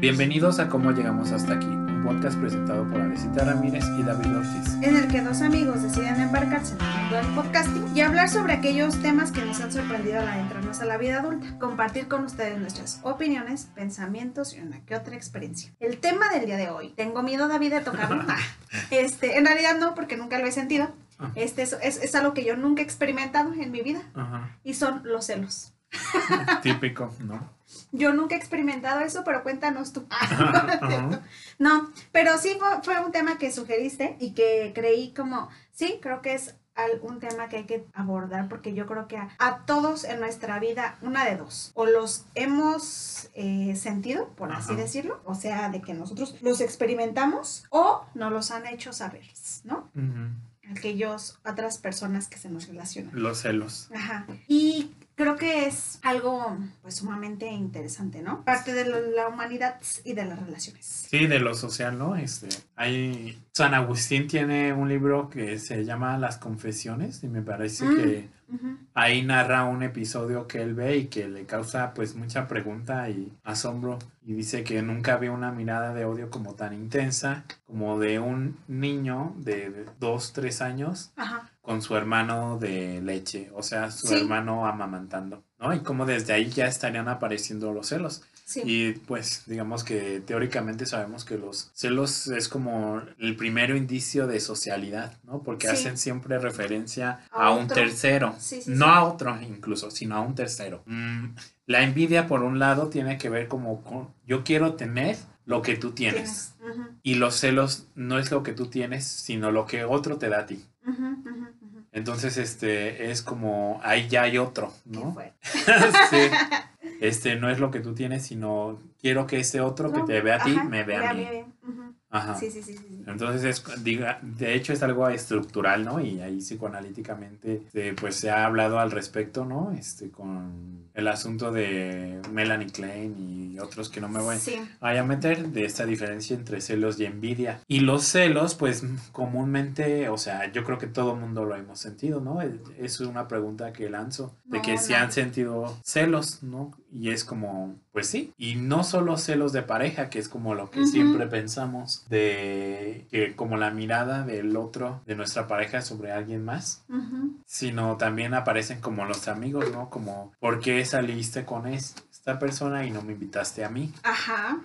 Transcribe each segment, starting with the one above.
Bienvenidos a Cómo Llegamos Hasta Aquí, un podcast presentado por Alecita Ramírez y David Ortiz. en el que dos amigos deciden embarcarse en el mundo del podcasting y hablar sobre aquellos temas que nos han sorprendido al adentrarnos a la vida adulta, compartir con ustedes nuestras opiniones, pensamientos y una que otra experiencia. El tema del día de hoy, tengo miedo David de tocarlo, Ah, este, en realidad no, porque nunca lo he sentido, Ah. este es, es, es algo que yo nunca he experimentado en mi vida Ajá. y son los celos. Típico, ¿no? Yo nunca he experimentado eso, pero cuéntanos tú. Ajá. No, pero sí fue, fue un tema que sugeriste y que creí como, sí, creo que es un tema que hay que abordar porque yo creo que a, a todos en nuestra vida, una de dos, o los hemos eh, sentido, por así decirlo, o sea, de que nosotros los experimentamos o nos los han hecho saber, ¿no? Aquellos, otras personas que se nos relacionan. Los celos. Ajá. Y creo que es algo pues sumamente interesante, ¿no? Parte de la- humanidad y de las relaciones. Sí, de lo social, ¿no? Este, hay... San Agustín tiene un libro que se llama Las Confesiones y me parece Mm. que ahí narra un episodio que él ve y que le causa pues mucha pregunta y asombro y dice que nunca vio una mirada de odio como tan intensa como de un niño de dos, tres años Ajá. Con su hermano de leche, o sea, su Sí. hermano amamantando, ¿no? Y como desde ahí ya estarían apareciendo los celos. Sí. Y pues digamos que teóricamente sabemos que los celos es como el primer indicio de socialidad, ¿no? Porque Sí. hacen siempre referencia A a, un tercero, no a otro incluso, sino a un tercero. Mm, la envidia por un lado tiene que ver como con yo quiero tener lo que tú tienes. Y los celos no es lo que tú tienes, sino lo que otro te da a ti. ujú. Entonces, este, es como, ahí ya hay otro, ¿no? sí. Este, no es lo que tú tienes, sino quiero que ese otro que te vea a ti, ajá, me vea a mí. bien. Ajá. Sí, sí, sí. Entonces, es, diga, de hecho, es algo estructural, ¿no? Y ahí psicoanalíticamente, este, pues se ha hablado al respecto, ¿no? Este, con el asunto de Melanie Klein y otros que no me voy Sí. a meter de esta diferencia entre celos y envidia. Y los celos, pues comúnmente, o sea, yo creo que todo el mundo lo hemos sentido, ¿no? Es- una pregunta que lanzo, de No, que si no. han sentido celos, ¿no? Y es como, pues sí, y no solo celos de pareja, que es como lo que siempre pensamos, de que como la mirada del otro, de nuestra pareja sobre alguien más, sino también aparecen como los amigos, ¿no? Como, ¿por qué saliste con es- esta persona y no me invitaste a mí? Ajá.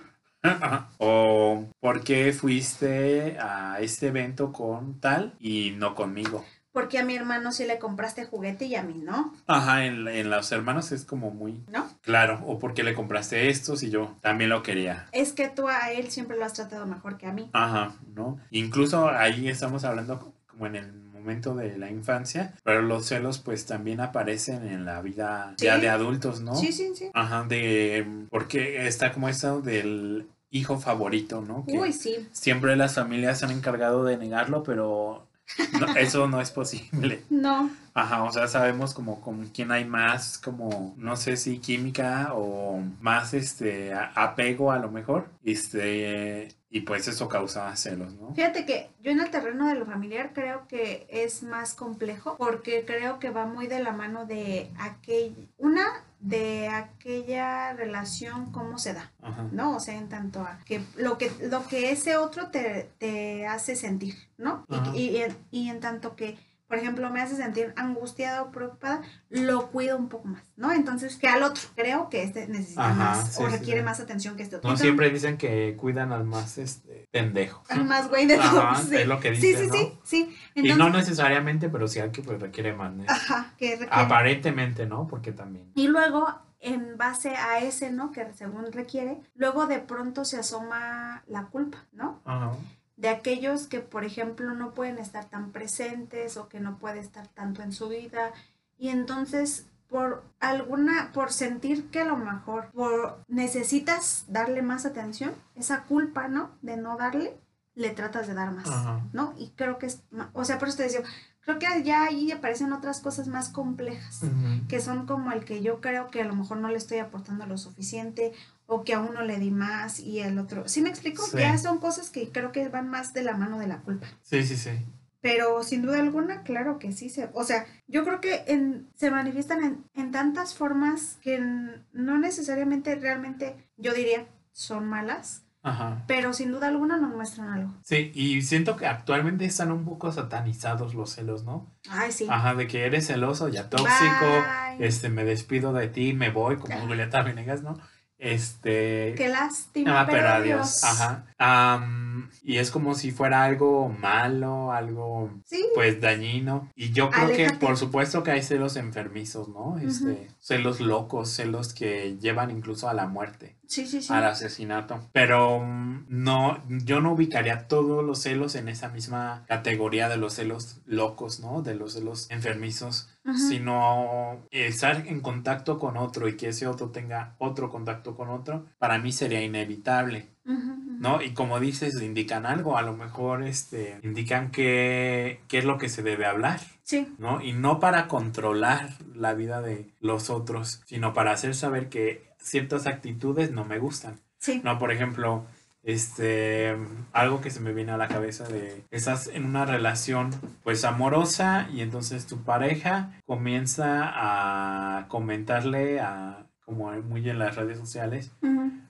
o ¿por qué fuiste a este evento con tal y no conmigo? Porque a mi hermano sí le compraste juguete y a mí no, Ajá, en, en los hermanos es como muy ¿no? claro. O ¿por qué le compraste esto si yo también lo quería? Es que tú a él siempre lo has tratado mejor que a mí. Ajá, ¿no? Incluso ahí estamos hablando como en el momento de la infancia, pero los celos pues también aparecen en la vida ya de adultos, ¿no? Sí, sí, sí. Ajá, de porque está como esto del hijo favorito, ¿no? Que Uy, sí. siempre las familias se han encargado de negarlo, pero no- eso no es posible. No. Ajá, o sea, sabemos como con quién hay más, como, no sé si química o más, este, apego a lo mejor, este, y pues eso causa celos, ¿no? Fíjate que yo en el terreno de lo familiar creo que es más complejo porque creo que va muy de la mano de aquel, una de aquella relación cómo se da, Ajá. ¿no? O sea, en tanto a que lo que, lo que ese otro te, te hace sentir, ¿no? Y-. Y, y en tanto que, por ejemplo, me hace sentir angustiada o preocupada, lo cuido un poco más, ¿no? Entonces, que al otro, creo que este necesita Ajá, más sí, o sí, requiere sí. más atención que este otro. No Entonces, siempre dicen que cuidan al más, este, pendejo. al más güey de todos. sí. es lo que Sí, dicen, sí, ¿no? sí, sí. y no necesariamente, pero sí al que pues requiere más, ¿no? ajá, que requiere- Aparentemente, ¿no? Porque también. Y luego, en base a ese, ¿no? Que según requiere, luego de pronto se asoma la culpa, ¿no? Ajá. De aquellos que, por ejemplo, no pueden estar tan presentes o que no puede estar tanto en su vida. Y entonces, por alguna, por sentir que a lo mejor por, necesitas darle más atención, esa culpa, ¿no? De no darle, le tratas de dar más, Ajá. ¿no? Y creo que es, o sea, por eso te decía, creo que ya ahí aparecen otras cosas más complejas que son como el que yo creo que a lo mejor no le estoy aportando lo suficiente o que a uno le di más y el otro. ¿Sí me explico? Sí. Ya son cosas que creo que van más de la mano de la culpa. Sí, sí, sí. Pero sin duda alguna, claro que sí. Se, o sea, yo creo que en, se manifiestan en, en tantas formas que n- no necesariamente realmente, yo diría son malas, Ajá. pero sin duda alguna nos muestran algo. Sí, y siento que actualmente están un poco satanizados los celos, ¿no? Ay, sí. Ajá, de que eres celoso, ya tóxico, Bye. este, me despido de ti, me voy, como Ah. Julieta Venegas, ¿no? Este... Qué lástima, Ah, pero, pero adiós. adiós. Ajá. Am, y es como si fuera algo malo, algo Sí, pues dañino. Y yo creo Aléjate. que por supuesto que hay celos enfermizos, ¿no? Este, celos locos, celos que llevan incluso a la muerte, sí, sí, sí. al asesinato. Pero mm, no, yo no ubicaría todos los celos en esa misma categoría de los celos locos, ¿no? De los celos enfermizos, sino estar en contacto con otro y que ese otro tenga otro contacto con otro, para mí sería inevitable. ¿No? Y como dices, indican algo, a lo mejor este, indican qué, qué es lo que se debe hablar, Sí, ¿no? Y no para controlar la vida de los otros, sino para hacer saber que ciertas actitudes no me gustan, sí. ¿no? Por ejemplo, este, algo que se me viene a la cabeza de, estás en una relación pues amorosa y entonces tu pareja comienza a comentarle a, como muy en las redes sociales,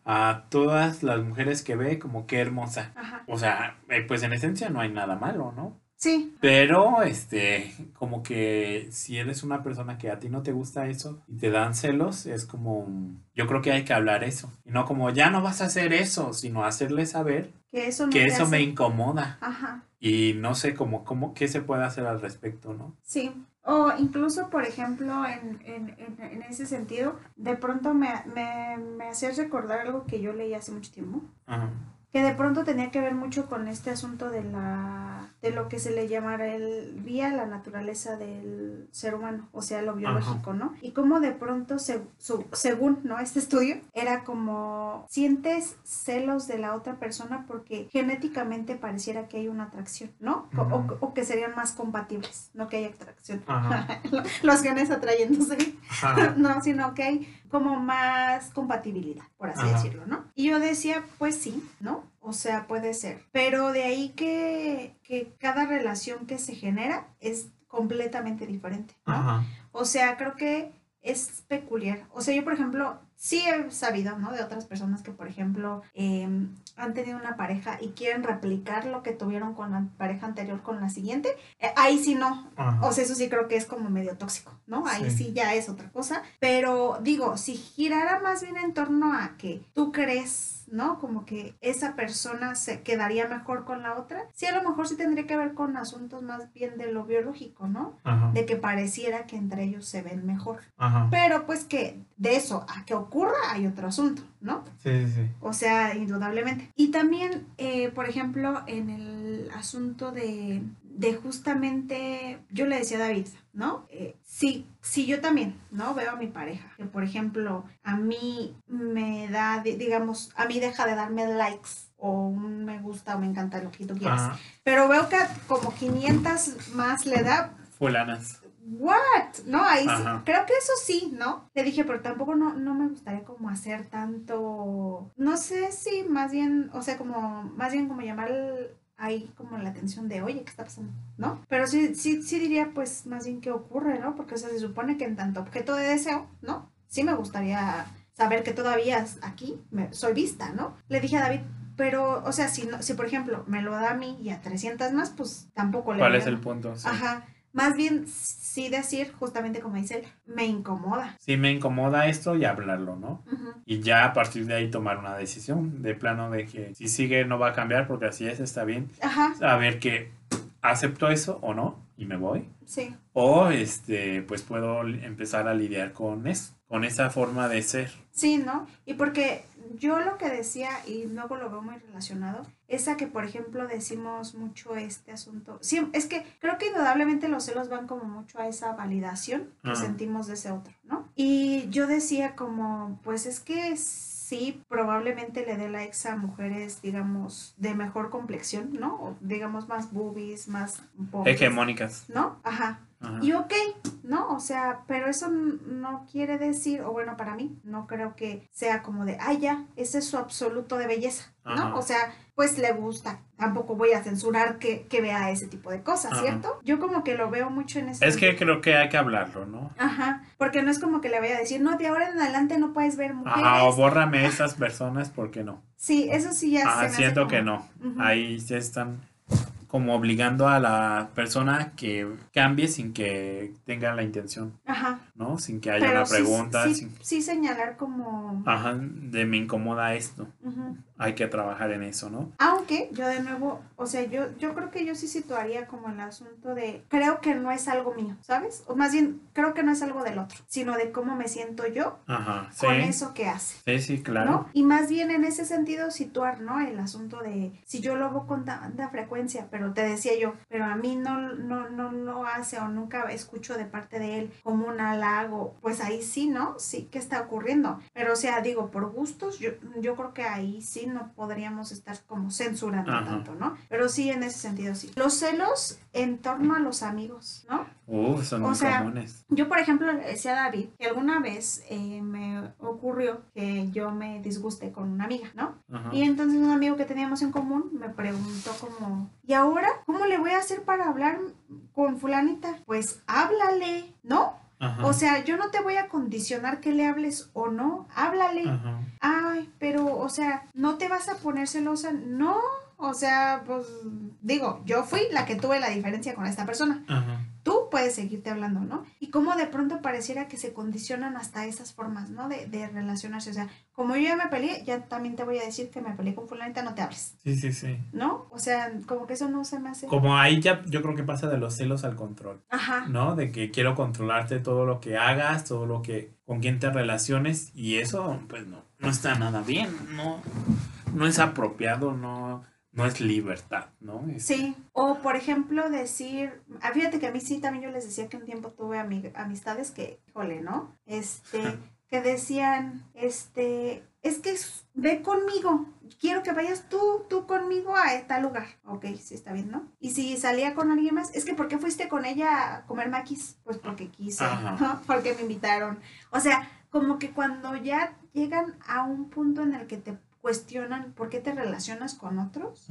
a todas las mujeres que ve como qué hermosa. Ajá. O sea, eh, pues en esencia no hay nada malo, ¿no? Sí, Pero, este, como que si eres una persona que a ti no te gusta eso y te dan celos, es como, yo creo que hay que hablar eso. Y no como, ya no vas a hacer eso, sino hacerle saber que eso no que eso me incomoda. Ajá. Y no sé cómo, cómo, qué se puede hacer al respecto, ¿no? Sí, o incluso, por ejemplo, en, en, en, en ese sentido, de pronto me, me, me hacía recordar algo que yo leí hace mucho tiempo, Ajá. Que de pronto tenía que ver mucho con este asunto de la de lo que se le llamará el vía la naturaleza del ser humano, o sea, lo biológico, ¿no? Y cómo de pronto, se, su- según ¿no? este estudio, era como sientes celos de la otra persona porque genéticamente pareciera que hay una atracción, ¿no? O- o- Ujú. o, que serían más compatibles, no que hay atracción. Los genes atrayéndose. Ajá. No, sino que hay como más compatibilidad, por así Ajá. decirlo, ¿no? Y yo decía, pues sí, ¿no? O sea, puede ser. Pero de ahí que, que cada relación que se genera es completamente diferente, ¿no? Ajá. O sea, creo que es peculiar. O sea, yo, por ejemplo, sí he sabido, ¿no? De otras personas que, por ejemplo, eh, han tenido una pareja y quieren replicar lo que tuvieron con la pareja anterior con la siguiente. Eh, ahí sí no, Ajá. o sea, eso sí creo que es como medio tóxico, ¿no? Ahí Sí. sí. ya es otra cosa. Pero digo, si girara más bien en torno a que tú crees, ¿no? Como que esa persona se quedaría mejor con la otra, sí, a lo mejor sí tendría que ver con asuntos más bien de lo biológico, ¿no? Ajá. De que pareciera que entre ellos se ven mejor. Ajá. Pero pues que de eso a que ocurra hay otro asunto, ¿no? Sí, sí, sí. O sea, indudablemente. Y también, eh, por ejemplo, en el asunto de, de justamente, yo le decía a David, ¿no? Eh, si, si yo también, ¿no? Veo a mi pareja, que por ejemplo, a mí me da, di- digamos, a mí deja de darme likes o un me gusta o me encanta lo que tú quieras. Ajá. Pero veo que como 500 más le da, Fulanas. ¿What? No, ahí sí. Creo que eso sí, ¿no? Le dije, pero tampoco no, no me gustaría como hacer tanto. No sé si más bien, o sea, como, más bien como llamar ahí como la atención de, oye, ¿qué está pasando? ¿No? Pero sí, sí, sí diría, pues, más bien qué ocurre, ¿no? Porque, o sea, se supone que en tanto objeto de deseo, ¿no? Sí me gustaría saber que todavía aquí me- soy vista, ¿no? Le dije a David, pero, o sea, si, no, si por ejemplo me lo da a mí y a 300 más, pues tampoco le ¿Cuál es el punto? Sí. Ajá. Más bien, sí decir, justamente como dice él, me incomoda. Sí me incomoda esto y hablarlo, ¿no? Y ya a partir de ahí tomar una decisión de plano de que si sigue no va a cambiar porque así es, está bien. Ajá, A ver que acepto eso o no y me voy. sí. O este, pues puedo empezar a lidiar con eso, con esa forma de ser. Sí, ¿no? Y porque yo lo que decía, y luego lo veo muy relacionado, es a que, por ejemplo, decimos mucho este asunto. Sí, es que creo que indudablemente los celos van como mucho a esa validación que Ah. sentimos de ese otro, ¿no? Y yo decía como, pues es que sí, probablemente le dé likes a mujeres, digamos, de mejor complexión, ¿no? O digamos más boobies, más pobres. Hegemónicas. ¿no? Ajá. Ajá. Y ok, ¿no? O sea, pero eso no quiere decir, o bueno, para mí, no creo que sea como de, ah, ya, ese es su absoluto de belleza, ¿no? Ajá. O sea, pues le gusta. Tampoco voy a censurar que, que vea ese tipo de cosas, Ajá. ¿cierto? Yo como que lo veo mucho en ese Es que creo que hay que hablarlo, ¿no? Ajá, porque no es como que le vaya a decir, no, de ahora en adelante no puedes ver mujeres. Ajá, o bórrame esas personas porque no. Sí, eso sí ya se Ajá, me hace siento como- que no. Ahí se están como obligando a la persona que cambie sin que tenga la intención, Ajá. ¿no? Sin que haya Pero una sí- pregunta, sí, sin- sí señalar como... ajá, de me incomoda esto. Ujú. Hay que trabajar en eso, ¿no? Aunque yo de nuevo, o sea, yo, yo creo que yo sí situaría como el asunto de, creo que no es algo mío, ¿sabes? O más bien, creo que no es algo del otro, sino de cómo me siento yo Ajá, sí. con eso que hace. Sí, sí, claro. ¿no? Y más bien en ese sentido situar, ¿no? El asunto de si yo lo hago con tanta frecuencia, pero te decía yo, pero a mí no, no, no lo hace o nunca escucho de parte de él como un halago, pues ahí sí, ¿no? Sí, ¿qué está ocurriendo? Pero o sea, digo, por gustos, yo, yo creo que ahí sí no podríamos estar como censurando Ajá. tanto, ¿no? Pero sí, en ese sentido sí. Los celos en torno a los amigos, ¿no? Uh, son O muy sea, comunes. Yo, por ejemplo, le decía a David que alguna vez eh, me ocurrió que yo me disguste con una amiga, ¿no? Ajá. Y entonces un amigo que teníamos en común me preguntó como, ¿y ahora cómo le voy a hacer para hablar con fulanita? Pues háblale, ¿no? Ajá. O sea, yo no te voy a condicionar que le hables o no, háblale. Ajá. Ay, pero, o sea, ¿no te vas a poner celosa? No, o sea, pues digo, yo fui la que tuve la diferencia con esta persona Ajá. Tú puedes seguirte hablando, ¿no? Y cómo de pronto pareciera que se condicionan hasta esas formas, ¿no? De, de relacionarse. O sea, como yo ya me peleé, ya también te voy a decir que me peleé con fulanita, no te hables, Sí, sí, sí. ¿no? O sea, como que eso no se me hace... Como ahí ya yo creo que pasa de los celos al control, Ajá. ¿no? De que quiero controlarte todo lo que hagas, todo lo que, con quién te relaciones, y eso, pues no, no está nada bien, no, no es apropiado, no, no es libertad, ¿no? Es- Sí, o por ejemplo decir, ah, fíjate que a mí sí también yo les decía que un tiempo tuve ami- amistades que, híjole, ¿no? Este, que decían, este, es que ve conmigo, quiero que vayas tú, tú conmigo a tal lugar. Ok, sí está bien, ¿no? Y si salía con alguien más, es que ¿por qué fuiste con ella a comer maquis? Pues porque quise, Ajá. ¿no? Porque me invitaron. O sea, como que cuando ya llegan a un punto en el que te cuestionan por qué te relacionas con otros,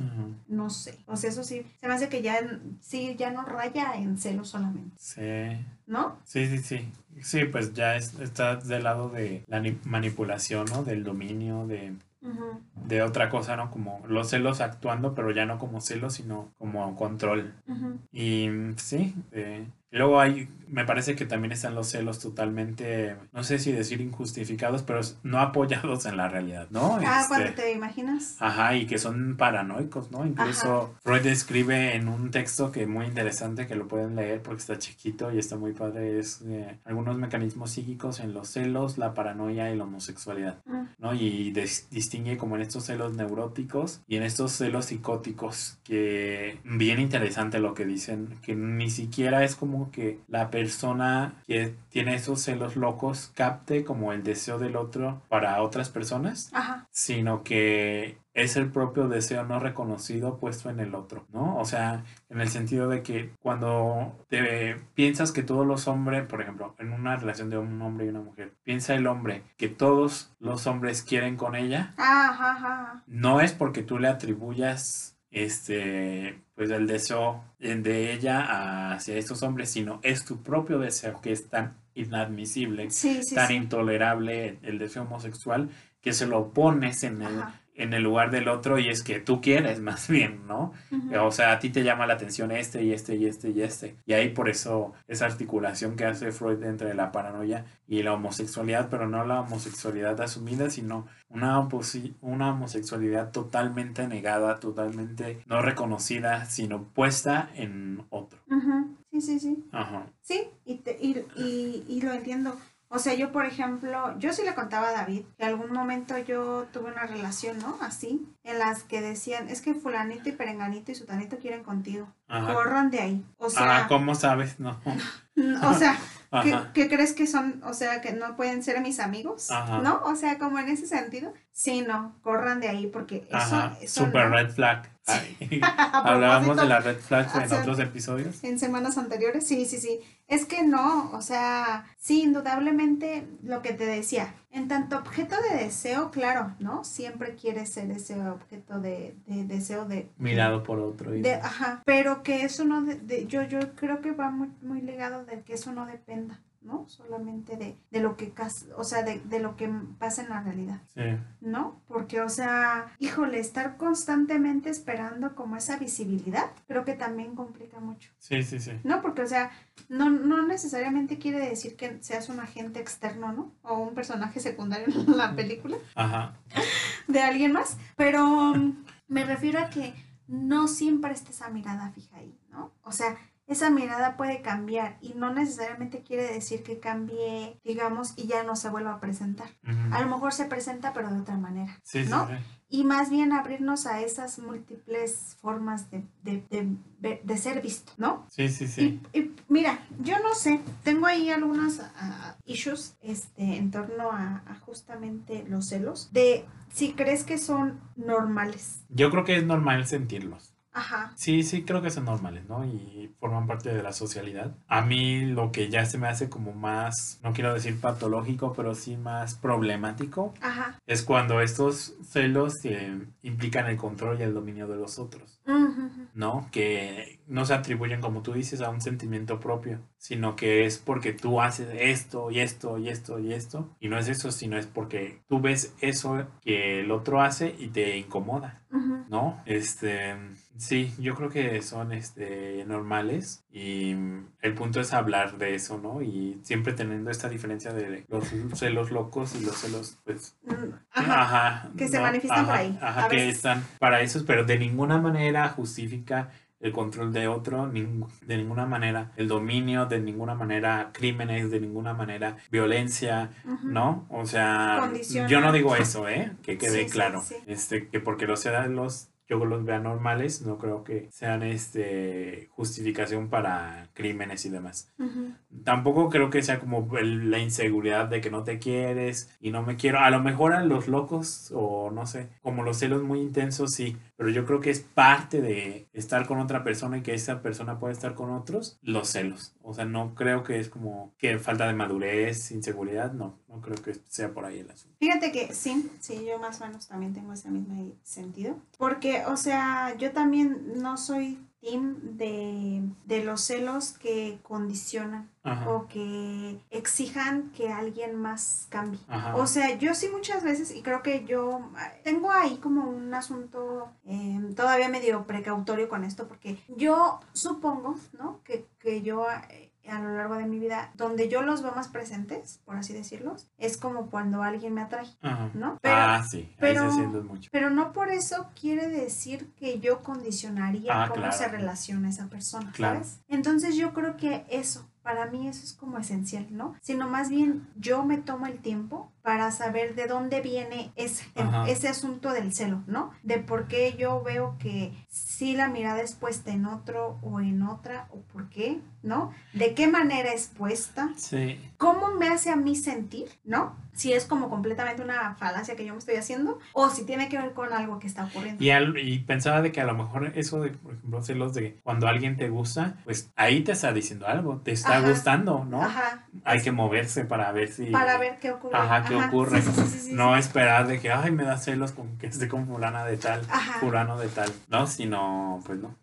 no sé. O sea, eso sí, se me hace que ya sí, ya no raya en celo solamente, Sí, ¿no? sí, sí, sí. Sí, pues ya es- está del lado de la ni- manipulación, ¿no? Del dominio, de, de otra cosa, ¿no? Como los celos actuando, pero ya no como celos, sino como control. Y mm, sí, eh, luego hay, me parece que también están los celos totalmente, no sé si decir injustificados, pero no apoyados en la realidad, ¿no? Ah, Este, cuando te imaginas. Ajá, y que son paranoicos, ¿no? Incluso Freud escribe en un texto que es muy interesante, que lo pueden leer porque está chiquito y está muy padre, es eh, algunos mecanismos psíquicos en los celos, la paranoia y la homosexualidad. Mm, ¿no? Y des- distingue como en estos celos neuróticos y en estos celos psicóticos, que bien interesante lo que dicen, que ni siquiera es como que la persona que tiene esos celos locos capte como el deseo del otro para otras personas, Ajá. sino que es el propio deseo no reconocido puesto en el otro, ¿no? O sea, en el sentido de que cuando te piensas que todos los hombres, por ejemplo, en una relación de un hombre y una mujer, piensa el hombre que todos los hombres quieren con ella, Ajá, ajá. no es porque tú le atribuyas este pues el deseo de ella hacia estos hombres, sino es tu propio deseo que es tan inadmisible, Sí, sí, tan sí. intolerable el deseo homosexual que se lo pones en el. En el lugar del otro y es que tú quieres más bien, ¿no? O sea, a ti te llama la atención este y este y este y este. Y ahí por eso esa articulación que hace Freud entre la paranoia y la homosexualidad, pero no la homosexualidad asumida, sino una, una homosexualidad totalmente negada, totalmente no reconocida, sino puesta en otro. Sí, sí, sí. Ajá. Sí, y, te- y, y, y lo entiendo. O sea, yo, por ejemplo, yo sí le contaba a David que algún momento yo tuve una relación, ¿no? Así, en las que decían, es que fulanito y perenganito y sutanito quieren contigo. Ajá. Corran de ahí. O sea, Ah, ¿cómo sabes? No. o sea, ¿qué, crees que son? O sea, que no pueden ser mis amigos, Ajá. ¿no? O sea, como en ese sentido. Sí, no, corran de ahí porque eso, Ajá. eso Super no. red flag. Hablábamos de la red flag en otros episodios. En semanas anteriores, sí, sí, sí. Es que no, o sea, sí, indudablemente lo que te decía, en tanto objeto de deseo, claro, ¿no? Siempre quieres ser ese objeto de, de deseo de... Mirado por otro. y- de- ajá, pero que eso no, de, de- yo, yo creo que va muy, muy ligado de que eso no dependa, ¿no? Solamente de, de lo que, o sea, de, de lo que pasa en la realidad. Sí. ¿no? Porque, o sea, híjole, estar constantemente esperando como esa visibilidad, creo que también complica mucho, sí, sí, sí. ¿no? Porque, o sea, no, no necesariamente quiere decir que seas un agente externo, ¿no? O un personaje secundario en la película Ajá. de alguien más, pero mm, me refiero a que no siempre está esa mirada fija ahí, ¿no? O sea, esa mirada puede cambiar y no necesariamente quiere decir que cambie, digamos, y ya no se vuelva a presentar. A lo mejor se presenta, pero de otra manera. Sí, ¿no? sí. y más bien abrirnos a esas múltiples formas de, de, de de ser visto, ¿no? Sí, sí, sí. Y, y mira, yo no sé, tengo ahí algunos ah, issues este, en torno a, a justamente los celos, de si crees que son normales. Yo creo que es normal sentirlos. Ajá. Sí, sí, creo que son normales, ¿no? Y forman parte de la socialidad. A mí lo que ya se me hace como más, no quiero decir patológico, pero sí más problemático, Ajá. es cuando estos celos eh, implican el control y el dominio de los otros. ¿no? Que no se atribuyen, como tú dices, a un sentimiento propio, sino que es porque tú haces esto y esto y esto y esto, y no es eso, sino es porque tú ves eso que el otro hace y te incomoda. ¿no? Este, sí, yo creo que son este, normales y mm, el punto es hablar de eso, ¿no? Y siempre teniendo esta diferencia de los celos locos y los celos, pues, Mm, Ajá. ajá, que se manifiestan por ahí, Ajá, que están para eso, pero de ninguna manera justifica el control de otro, ning- de ninguna manera el dominio, de ninguna manera crímenes, de ninguna manera violencia. ¿no? O sea, yo no digo eso, ¿eh? Que quede Sí, claro. sí. Este, que porque los los yo los vea normales, no creo que sean este justificación para crímenes y demás. Tampoco creo que sea como el- la inseguridad de que no te quieres y no me quiero. A lo mejor a los locos o no sé, como los celos muy intensos, sí. Pero yo creo que es parte de estar con otra persona y que esa persona puede estar con otros, los celos. O sea, no creo que es como que falta de madurez, inseguridad, no. No creo que sea por ahí el asunto. Fíjate que sí, sí, yo más o menos también tengo ese mismo sentido. Porque, o sea, yo también no soy team de, de los celos que condicionan Ajá. o que exijan que alguien más cambie. Ajá. O sea, yo sí muchas veces, y creo que yo eh, tengo ahí como un asunto eh, todavía medio precautorio con esto, porque yo supongo, ¿no? Que, que yo eh, a lo largo de mi vida, donde yo los veo más presentes, por así decirlos, es como cuando alguien me atrae, Ajá. ¿no? Pero, ah, sí, ahí pero- se mucho. pero no por eso quiere decir que yo condicionaría Ah, cómo claro. se relaciona esa persona, Claro. ¿sabes? Entonces yo creo que eso, para mí eso es como esencial, ¿no? Sino más bien yo me tomo el tiempo para saber de dónde viene ese, Ajá. ese asunto del celo, ¿no? De por qué yo veo que si la mirada es puesta en otro o en otra, o por qué, ¿no? De qué manera es puesta, Sí. cómo me hace a mí sentir, ¿no? Si es como completamente una falacia que yo me estoy haciendo o si tiene que ver con algo que está ocurriendo. Y, al- y pensaba de que a lo mejor eso de, por ejemplo, celos de cuando alguien te gusta, pues ahí te está diciendo algo, te está Ajá. gustando, ¿no? Ajá. Hay que moverse para ver si... Para ver qué ocurre. Ajá, ¿qué ocurre? Sí, sí, sí, sí, no esperar de que, ay, me da celos con que esté con fulana de tal, fulano de tal, ¿no? Sino, pues no.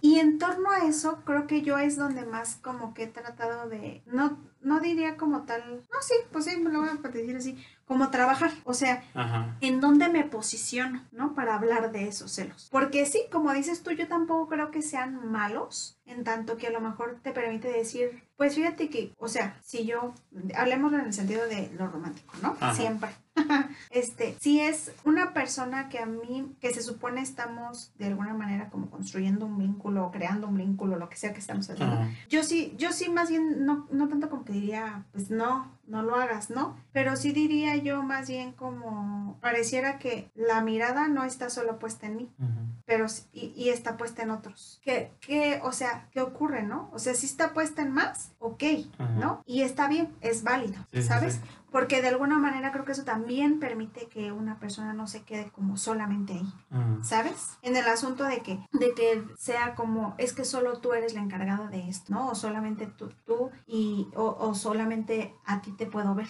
Y en torno a eso, creo que yo es donde más como que he tratado de, no, no diría como tal, no, sí, pues sí, me lo voy a decir así, como trabajar, o sea, Ajá. en dónde me posiciono, ¿no? Para hablar de esos celos. Porque sí, como dices tú, yo tampoco creo que sean malos, en tanto que a lo mejor te permite decir, pues fíjate que, o sea, si yo, hablemos en el sentido de lo romántico, ¿no? Ajá. Siempre. este, si es una persona que a mí, que se supone estamos de alguna manera como construyendo un vínculo, creando un vínculo, lo que sea que estamos haciendo. Ajá. Yo sí, yo sí más bien, no, no tanto como que diría, pues no, no lo hagas, ¿no? Pero sí diría yo más bien como, pareciera que la mirada no está solo puesta en mí, pero y, y está puesta en otros. ¿Qué, qué, o sea, ¿qué ocurre, no? O sea, si está puesta en más, ok. ¿no? Y está bien, es válido, Sí, sí, ¿sabes? sí. Porque de alguna manera creo que eso también permite que una persona no se quede como solamente ahí. Ah, ¿sabes? En el asunto de que, de que sea como, es que solo tú eres la encargada de esto, ¿no? O solamente tú, tú y, o, o solamente a ti te puedo ver.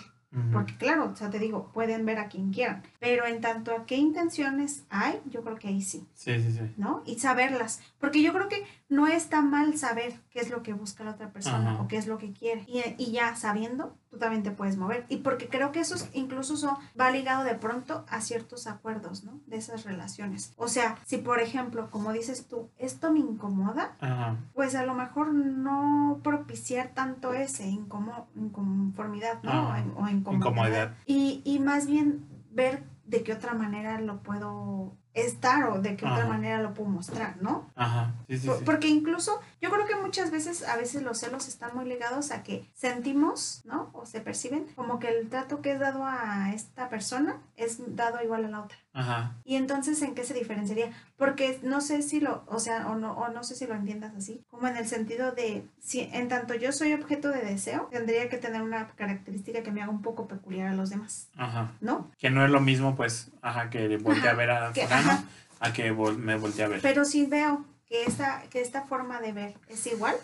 Porque claro, o sea, te digo, pueden ver a quien quieran, pero en tanto a qué intenciones hay, yo creo que ahí sí, Sí, sí, sí. ¿no? Y saberlas, porque yo creo que no está mal saber qué es lo que busca la otra persona o qué es lo que quiere. Y, y ya sabiendo, tú también te puedes mover. Y porque creo que eso es- incluso eso va ligado de pronto a ciertos acuerdos, ¿no? De esas relaciones. O sea, si por ejemplo, como dices tú, esto me incomoda, Ajá. pues a lo mejor no propiciar tanto ese incomo- inconformidad, ¿no? Ajá. O incomodidad. Incomodidad. Y, y más bien ver de qué otra manera lo puedo estar o de qué otra manera lo puedo mostrar, ¿no? Ajá. Sí, sí, Por- sí. Porque incluso yo creo que muchas veces, a veces los celos están muy ligados a que sentimos, ¿no? O se perciben como que el trato que es dado a esta persona es dado igual a la otra. Ajá. Y entonces, ¿en qué se diferenciaría? Porque no sé si lo, o sea, o no, o no sé si lo entiendas así, como en el sentido de, si en tanto yo soy objeto de deseo, tendría que tener una característica que me haga un poco peculiar a los demás, Ajá. ¿no? Que no es lo mismo, pues, ajá, que voltee a ver a que- fulano a que vol- me voltee a ver. Pero si veo que esta, que esta forma de ver es igual,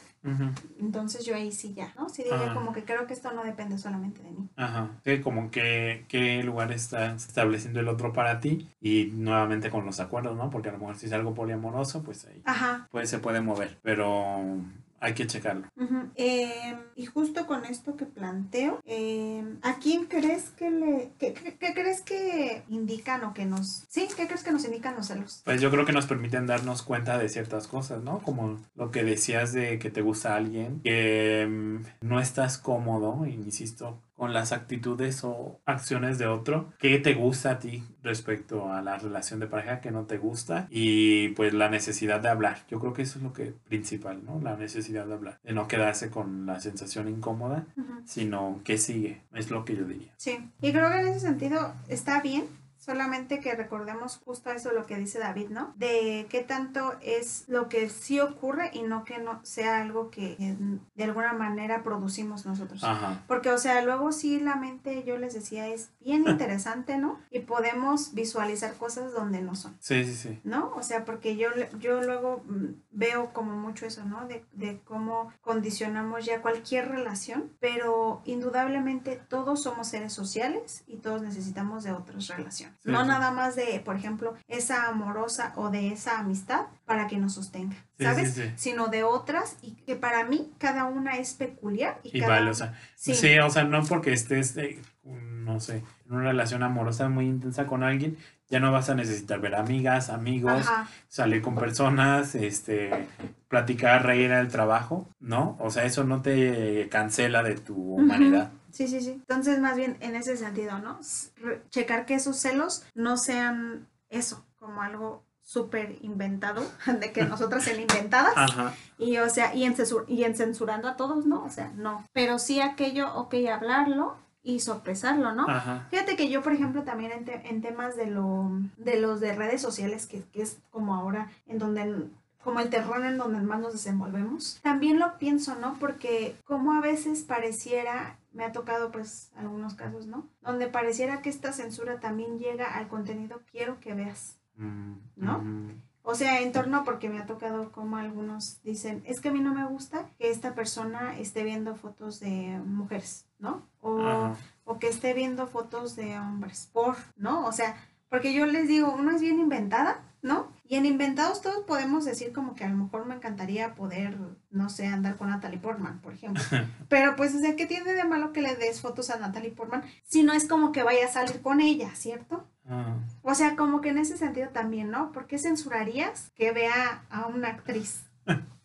entonces yo ahí sí ya, ¿no? Sí diría Ah. como que creo que esto no depende solamente de mí. Ajá. Sí, como que qué lugar está estableciendo el otro para ti y nuevamente con los acuerdos, ¿no? Porque a lo mejor si es algo poliamoroso, pues ahí Ajá. pues se puede mover, pero hay que checarlo. Eh, y justo con esto que planteo, eh, ¿a quién crees que le, qué, crees que indican o que nos, sí, qué crees que nos indican los celos? Pues yo creo que nos permiten darnos cuenta de ciertas cosas, ¿no? Como lo que decías de que te gusta alguien, que mm, no estás cómodo, insisto, con las actitudes o acciones de otro, qué te gusta a ti respecto a la relación de pareja que no te gusta y pues la necesidad de hablar. Yo creo que eso es lo que principal, ¿no? La necesidad de hablar, de no quedarse con la sensación incómoda, sino que sigue, es lo que yo diría. Sí, y creo que en ese sentido está bien, solamente que recordemos justo eso lo que dice David, ¿no? De qué tanto es lo que sí ocurre y no que no sea algo que eh, de alguna manera producimos nosotros. Ajá. Porque, o sea, luego sí la mente, yo les decía, es bien interesante, ¿no? Y podemos visualizar cosas donde no son. Sí, sí, sí. ¿no? O sea, porque yo, yo luego mm, veo como mucho eso, ¿no? De, de cómo condicionamos ya cualquier relación, pero indudablemente todos somos seres sociales y todos necesitamos de otras relaciones. Sí, no sí. nada más de, por ejemplo, esa amorosa o de esa amistad para que nos sostenga, Sí, ¿sabes? Sino de otras y que para mí cada una es peculiar y, Y cada vale, o sea, sí. O sea, no porque estés, eh, no sé, en una relación amorosa muy intensa con alguien, ya no vas a necesitar ver amigas, amigos, Ajá, salir con personas, este, platicar, reír al trabajo, ¿no? O sea, eso no te cancela de tu humanidad. Sí, sí, sí. Entonces, más bien en ese sentido, ¿no? Re- Checar que esos celos no sean eso, como algo súper inventado, de que nosotras el inventadas, Ajá, y o sea, y en, censur- y en censurando a todos, ¿no? O sea, no. Pero sí aquello, ok, hablarlo y sorpresarlo, ¿no? ajá, Fíjate que yo, por ejemplo, también en, te- en temas de lo de los de redes sociales, que, que es como ahora en donde el- como el terror en donde más nos desenvolvemos, también lo pienso, ¿no? Porque como a veces pareciera, me ha tocado pues algunos casos, ¿no? Donde pareciera que esta censura también llega al contenido quiero que veas. mm, ¿No? mm, O sea, en torno porque me ha tocado como algunos dicen, es que a mí no me gusta que esta persona esté viendo fotos de mujeres, ¿no? O, ajá, o que esté viendo fotos de hombres, por, ¿no? O sea, porque yo les digo, uno es bien inventada, ¿no? Y en inventados todos podemos decir como que a lo mejor me encantaría poder, no sé, andar con Natalie Portman, por ejemplo. Pero pues, o sea, ¿qué tiene de malo que le des fotos a Natalie Portman si no es como que vaya a salir con ella, ¿cierto? ajá. O sea, como que en ese sentido también, ¿no? ¿Por qué censurarías que vea a una actriz?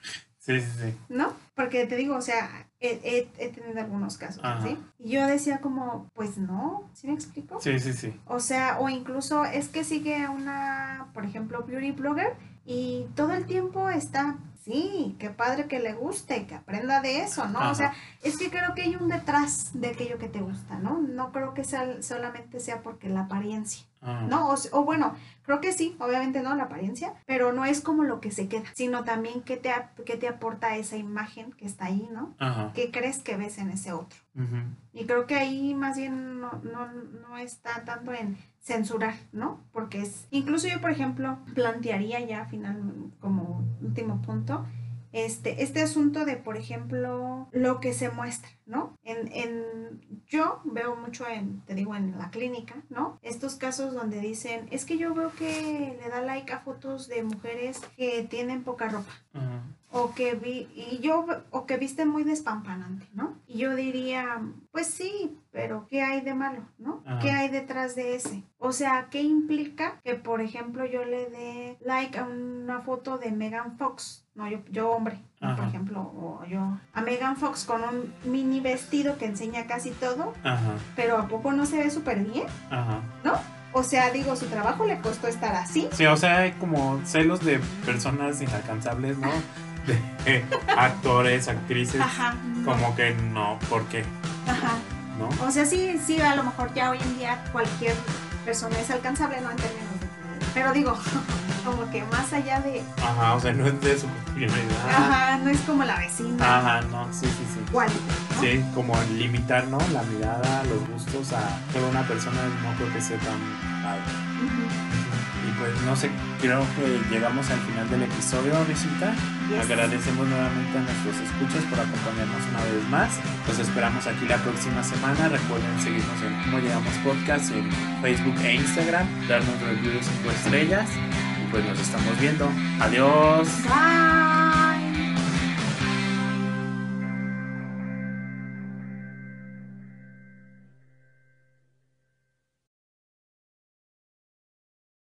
Sí, sí, sí. ¿no? Porque te digo, o sea, he, he- he tenido algunos casos, Ajá. ¿sí? Y yo decía como, pues no, ¿sí me explico? Sí, sí, sí. O sea, o incluso es que sigue a una, por ejemplo, beauty blogger y todo el tiempo está, sí, qué padre que le guste, que aprenda de eso, ¿no? Ajá. O sea, es que creo que hay un detrás de aquello que te gusta, ¿no? No creo que sea, solamente sea porque la apariencia, Ah. ¿no? O, o bueno, creo que sí, obviamente no la apariencia, pero no es como lo que se queda, sino también qué te, qué te aporta esa imagen que está ahí, ¿no? Ajá. ¿Qué crees que ves en ese otro? Y creo que ahí más bien no, no, no está tanto en censurar, ¿no? Porque es, incluso yo, por ejemplo, plantearía ya final como último punto, este, este asunto de, por ejemplo, lo que se muestra, ¿no? En, en, yo veo mucho en, te digo, en la clínica, ¿no? Estos casos donde dicen, es que yo veo que le da like a fotos de mujeres que tienen poca ropa o que vi y yo o que viste muy despampanante, ¿no? Y yo diría, pues sí, pero ¿qué hay de malo, no? Ajá. ¿Qué hay detrás de ese? O sea, ¿qué implica que por ejemplo yo le dé like a una foto de Megan Fox? No, yo, yo hombre, ¿no? por ejemplo, o yo a Megan Fox con un mini vestido que enseña casi todo, Ajá. pero ¿a poco no se ve súper bien? Ajá. O sea, digo, su trabajo le costó estar así. Sí, o sea, hay como celos de personas inalcanzables, ¿no? Actores, actrices. Ajá. Como que no, ¿por qué? Ajá. ¿No? O sea, sí, sí, a lo mejor ya hoy en día cualquier persona es alcanzable, ¿no? En términos de... Pero digo, como que más allá de... Ajá, o sea, no es de su prioridad. Ajá, no es como la vecina. Ajá, no, sí, sí, sí. ¿no? Sí, como limitar, ¿no? La mirada, los gustos a solo una persona no creo que sea tan padre. Y pues no sé, creo que llegamos al final del episodio, visita. Yes. Agradecemos nuevamente a nuestros escuchas por acompañarnos una vez más. Los esperamos aquí la próxima semana. Recuerden seguirnos en Cómo Llegamos Podcast en Facebook e Instagram, darnos reviews de 5 estrellas. Y pues nos estamos viendo. Adiós. Bye.